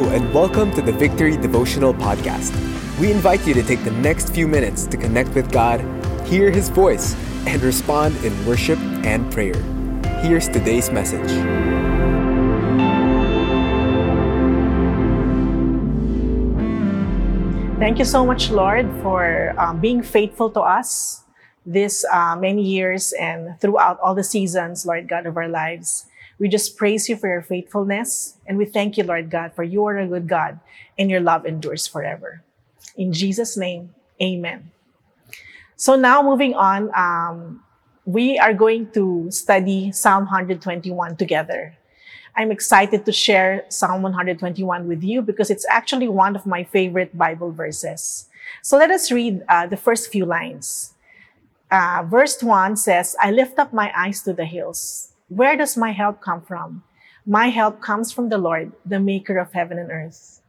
And welcome to the Victory Devotional Podcast. We invite you to take the next few minutes to connect with God, hear His voice, and respond in worship and prayer. Here's today's message. Thank you so much, Lord, for um, being faithful to us this uh, many years and throughout all the seasons, Lord God, of our lives. We just praise you for your faithfulness. And we thank you, Lord God, for you are a good God and your love endures forever. In Jesus' name, amen. So now moving on, um, we are going to study Psalm 121 together. I'm excited to share Psalm 121 with you because it's actually one of my favorite Bible verses. So let us read uh, the first few lines. Uh, verse 1 says, I lift up my eyes to the hills. Where does my help come from? My help comes from the Lord, the maker of heaven and earth.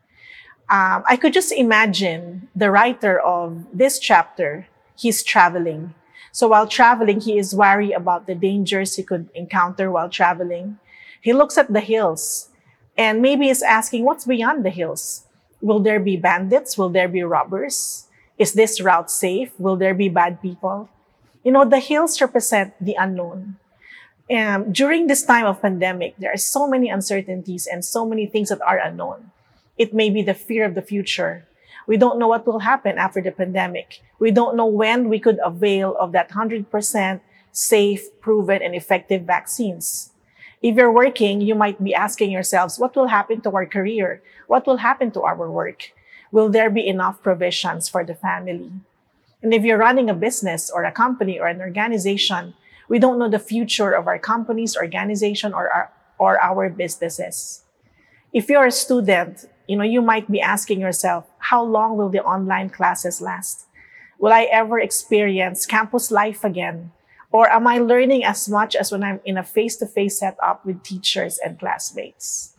Um, I could just imagine the writer of this chapter, he's traveling. So while traveling, he is worried about the dangers he could encounter while traveling. He looks at the hills and maybe is asking, what's beyond the hills? Will there be bandits? Will there be robbers? Is this route safe? Will there be bad people? You know, the hills represent the unknown um, during this time of pandemic, there are so many uncertainties and so many things that are unknown. It may be the fear of the future. We don't know what will happen after the pandemic. We don't know when we could avail of that 100% safe, proven, and effective vaccines. If you're working, you might be asking yourselves, what will happen to our career? What will happen to our work? Will there be enough provisions for the family? And if you're running a business or a company or an organization, we don't know the future of our companies, organization, or our, or our businesses. If you're a student, you know, you might be asking yourself, how long will the online classes last? Will I ever experience campus life again? Or am I learning as much as when I'm in a face-to-face setup with teachers and classmates?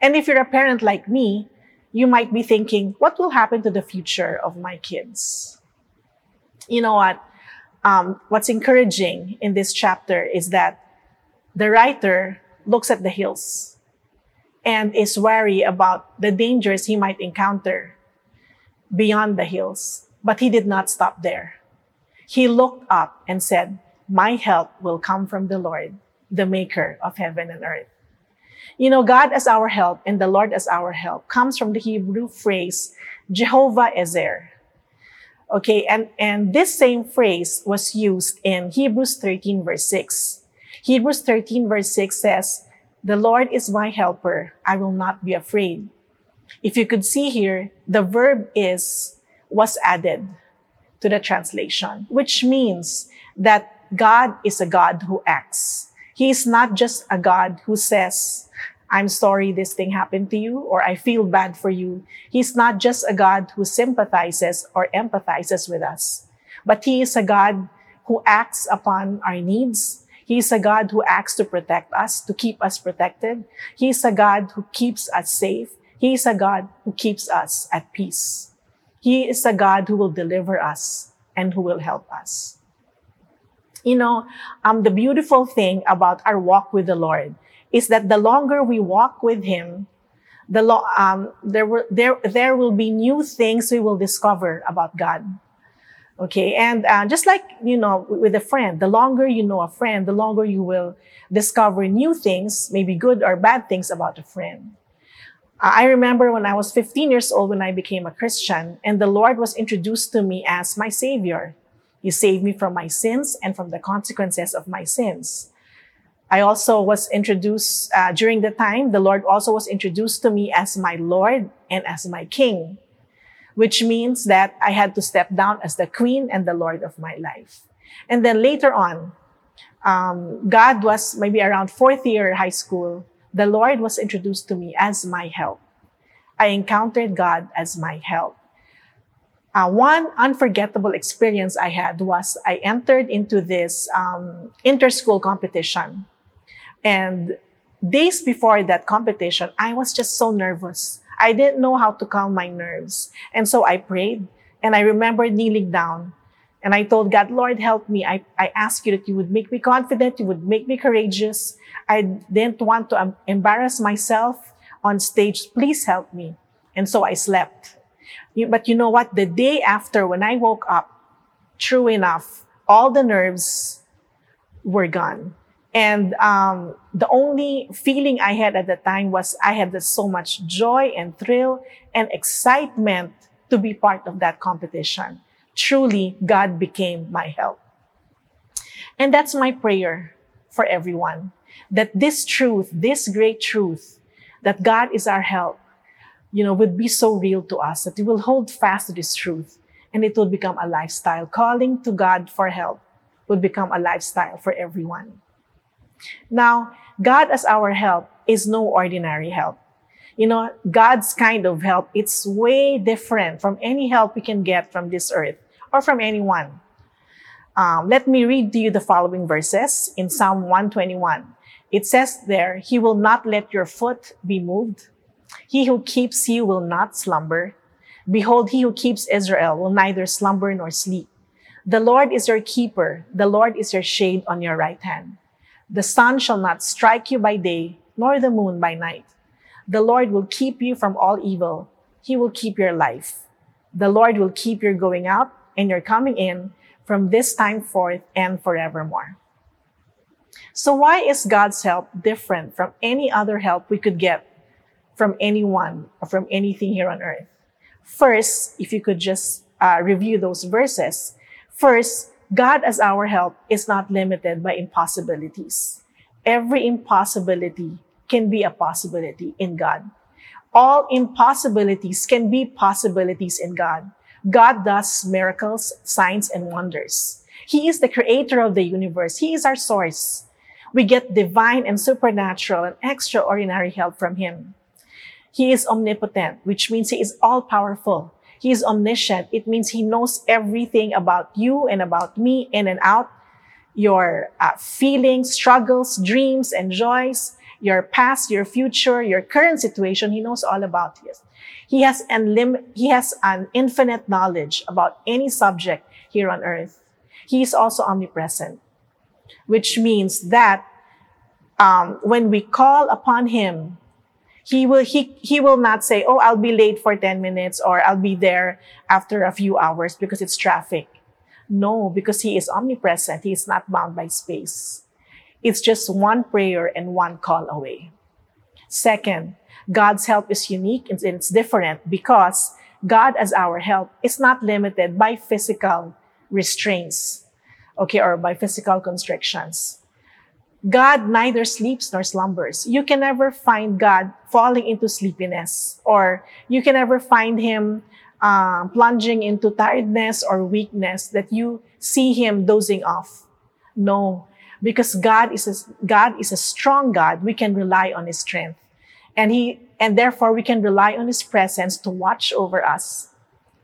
And if you're a parent like me, you might be thinking, what will happen to the future of my kids? You know what? Um, what's encouraging in this chapter is that the writer looks at the hills and is wary about the dangers he might encounter beyond the hills. But he did not stop there. He looked up and said, My help will come from the Lord, the maker of heaven and earth. You know, God as our help and the Lord as our help comes from the Hebrew phrase Jehovah Ezer, Okay, and, and this same phrase was used in Hebrews 13 verse 6. Hebrews 13 verse 6 says, The Lord is my helper. I will not be afraid. If you could see here, the verb is was added to the translation, which means that God is a God who acts. He is not just a God who says, I'm sorry this thing happened to you, or I feel bad for you. He's not just a God who sympathizes or empathizes with us, but He is a God who acts upon our needs. He is a God who acts to protect us, to keep us protected. He is a God who keeps us safe. He is a God who keeps us at peace. He is a God who will deliver us and who will help us. You know, um, the beautiful thing about our walk with the Lord is that the longer we walk with Him, the lo- um, there, will, there, there will be new things we will discover about God. Okay, and uh, just like you know with a friend, the longer you know a friend, the longer you will discover new things, maybe good or bad things about a friend. I remember when I was 15 years old when I became a Christian, and the Lord was introduced to me as my Savior. He saved me from my sins and from the consequences of my sins. I also was introduced uh, during the time, the Lord also was introduced to me as my Lord and as my King, which means that I had to step down as the Queen and the Lord of my life. And then later on, um, God was maybe around fourth year high school, the Lord was introduced to me as my help. I encountered God as my help. Uh, one unforgettable experience I had was I entered into this um, inter-school competition and days before that competition, I was just so nervous. I didn't know how to calm my nerves. And so I prayed and I remember kneeling down and I told God, Lord, help me. I, I ask you that you would make me confident, you would make me courageous. I didn't want to embarrass myself on stage, please help me. And so I slept. But you know what? The day after, when I woke up, true enough, all the nerves were gone. And um, the only feeling I had at the time was I had so much joy and thrill and excitement to be part of that competition. Truly, God became my help. And that's my prayer for everyone that this truth, this great truth, that God is our help, you know, would be so real to us that we will hold fast to this truth and it will become a lifestyle. Calling to God for help would become a lifestyle for everyone. Now, God as our help is no ordinary help. You know, God's kind of help, it's way different from any help we can get from this earth or from anyone. Um, let me read to you the following verses in Psalm 121. It says there, He will not let your foot be moved. He who keeps you will not slumber. Behold, he who keeps Israel will neither slumber nor sleep. The Lord is your keeper. The Lord is your shade on your right hand. The sun shall not strike you by day, nor the moon by night. The Lord will keep you from all evil. He will keep your life. The Lord will keep your going out and your coming in from this time forth and forevermore. So why is God's help different from any other help we could get from anyone or from anything here on earth? First, if you could just uh, review those verses. First, God as our help is not limited by impossibilities. Every impossibility can be a possibility in God. All impossibilities can be possibilities in God. God does miracles, signs, and wonders. He is the creator of the universe. He is our source. We get divine and supernatural and extraordinary help from Him. He is omnipotent, which means He is all powerful. He is omniscient. It means He knows everything about you and about me in and out, your uh, feelings, struggles, dreams, and joys, your past, your future, your current situation. He knows all about you. He has, unlim- he has an infinite knowledge about any subject here on earth. He is also omnipresent, which means that um, when we call upon him, he will he he will not say, "Oh, I'll be late for 10 minutes or I'll be there after a few hours because it's traffic." No, because he is omnipresent. He is not bound by space. It's just one prayer and one call away. Second, God's help is unique and it's different because God as our help is not limited by physical restraints, okay, or by physical constrictions. God neither sleeps nor slumbers. You can never find God falling into sleepiness, or you can never find Him uh, plunging into tiredness or weakness that you see Him dozing off. No, because God is a, God is a strong God. We can rely on His strength, and He and therefore we can rely on His presence to watch over us,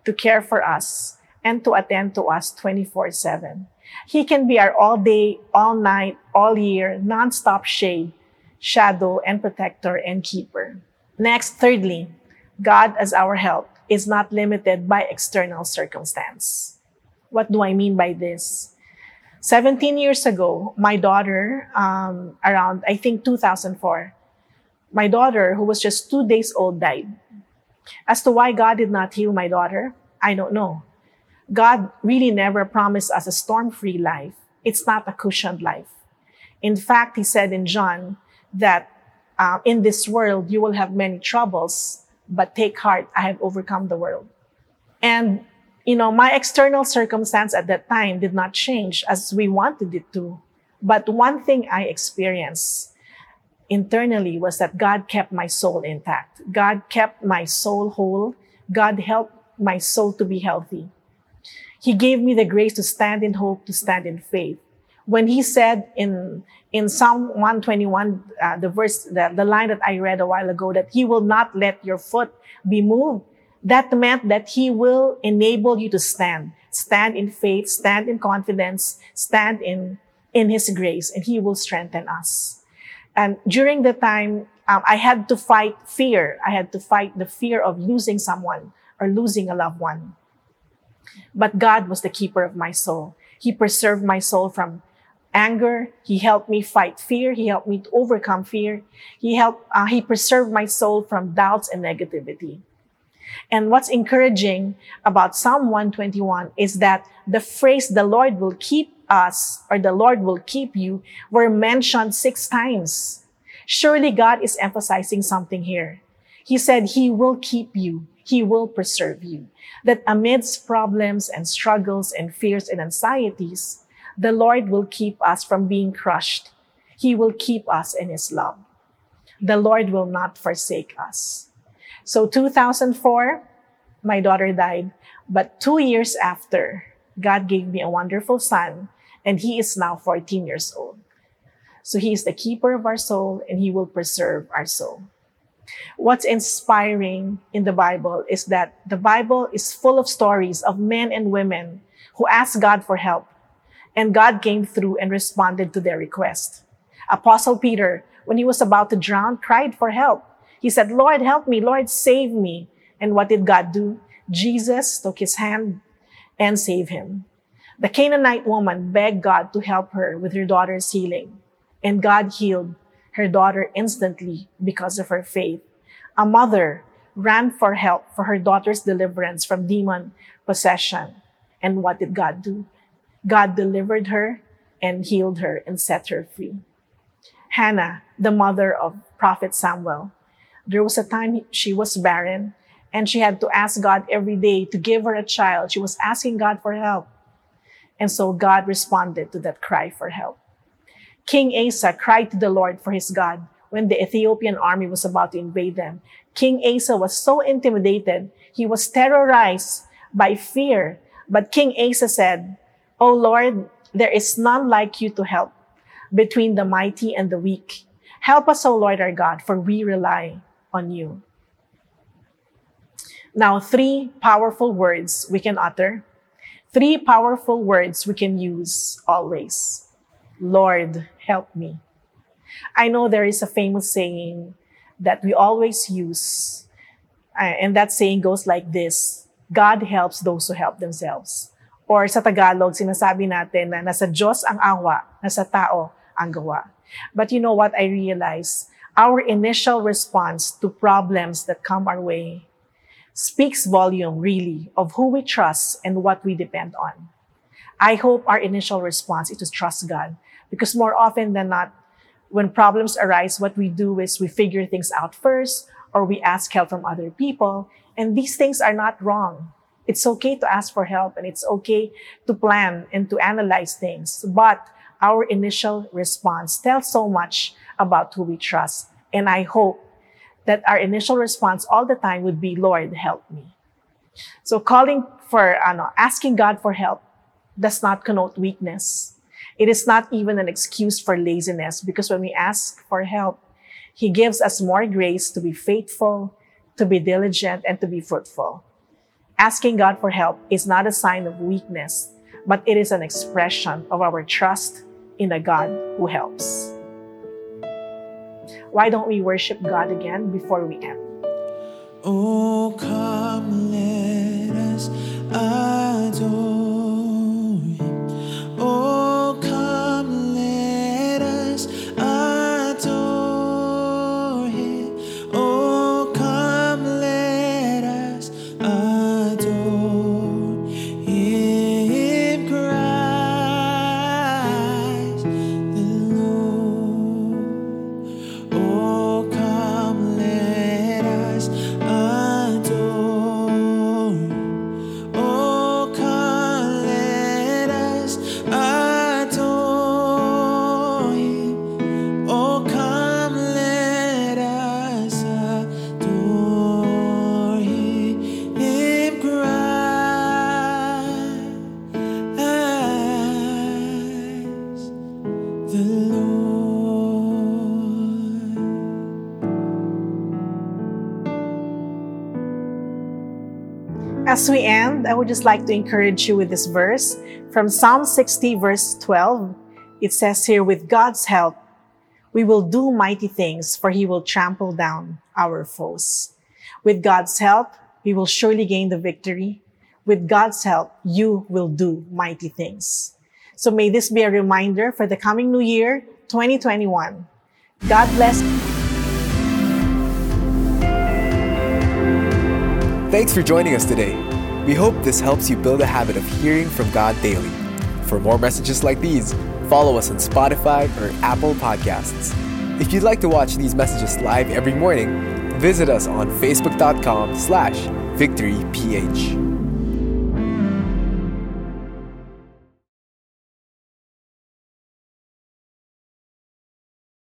to care for us, and to attend to us 24 7. He can be our all day, all night, all year, non-stop shade, shadow, and protector and keeper. Next, thirdly, God as our help is not limited by external circumstance. What do I mean by this? 17 years ago, my daughter, um, around, I think 2004, my daughter, who was just two days old, died. As to why God did not heal my daughter, I don't know. God really never promised us a storm free life. It's not a cushioned life. In fact, he said in John that uh, in this world you will have many troubles, but take heart, I have overcome the world. And, you know, my external circumstance at that time did not change as we wanted it to. But one thing I experienced internally was that God kept my soul intact. God kept my soul whole. God helped my soul to be healthy. He gave me the grace to stand in hope, to stand in faith. When he said in, in Psalm 121, uh, the verse, the, the line that I read a while ago, that he will not let your foot be moved, that meant that he will enable you to stand. Stand in faith, stand in confidence, stand in, in his grace, and he will strengthen us. And during the time, um, I had to fight fear. I had to fight the fear of losing someone or losing a loved one. But God was the keeper of my soul. He preserved my soul from anger. He helped me fight fear. He helped me to overcome fear. He helped, uh, he preserved my soul from doubts and negativity. And what's encouraging about Psalm 121 is that the phrase, the Lord will keep us or the Lord will keep you were mentioned six times. Surely God is emphasizing something here. He said he will keep you. He will preserve you. That amidst problems and struggles and fears and anxieties, the Lord will keep us from being crushed. He will keep us in his love. The Lord will not forsake us. So 2004, my daughter died. But two years after, God gave me a wonderful son, and he is now 14 years old. So he is the keeper of our soul, and he will preserve our soul. What's inspiring in the Bible is that the Bible is full of stories of men and women who asked God for help, and God came through and responded to their request. Apostle Peter, when he was about to drown, cried for help. He said, Lord, help me. Lord, save me. And what did God do? Jesus took his hand and saved him. The Canaanite woman begged God to help her with her daughter's healing, and God healed her daughter instantly because of her faith. A mother ran for help for her daughter's deliverance from demon possession. And what did God do? God delivered her and healed her and set her free. Hannah, the mother of prophet Samuel, there was a time she was barren and she had to ask God every day to give her a child. She was asking God for help. And so God responded to that cry for help. King Asa cried to the Lord for his God when the Ethiopian army was about to invade them. King Asa was so intimidated, he was terrorized by fear. But King Asa said, O Lord, there is none like you to help between the mighty and the weak. Help us, O Lord our God, for we rely on you. Now, three powerful words we can utter, three powerful words we can use always. Lord, help me. I know there is a famous saying that we always use, uh, and that saying goes like this God helps those who help themselves. Or sa Tagalog, sinasabi natin na nasa Diyos ang awa, nasa tao ang gawa. But you know what I realize? our initial response to problems that come our way speaks volume really of who we trust and what we depend on. I hope our initial response is to trust God because more often than not, when problems arise, what we do is we figure things out first or we ask help from other people. And these things are not wrong. It's okay to ask for help and it's okay to plan and to analyze things. But our initial response tells so much about who we trust. And I hope that our initial response all the time would be, Lord, help me. So calling for, ano, asking God for help does not connote weakness. It is not even an excuse for laziness because when we ask for help, He gives us more grace to be faithful, to be diligent, and to be fruitful. Asking God for help is not a sign of weakness, but it is an expression of our trust in a God who helps. Why don't we worship God again before we end? Oh, come, let us adore As we end, I would just like to encourage you with this verse from Psalm 60, verse 12. It says here, with God's help, we will do mighty things, for he will trample down our foes. With God's help, we will surely gain the victory. With God's help, you will do mighty things. So may this be a reminder for the coming new year, 2021. God bless. Thanks for joining us today. We hope this helps you build a habit of hearing from God daily. For more messages like these, follow us on Spotify or Apple Podcasts. If you'd like to watch these messages live every morning, visit us on facebook.com slash victoryph.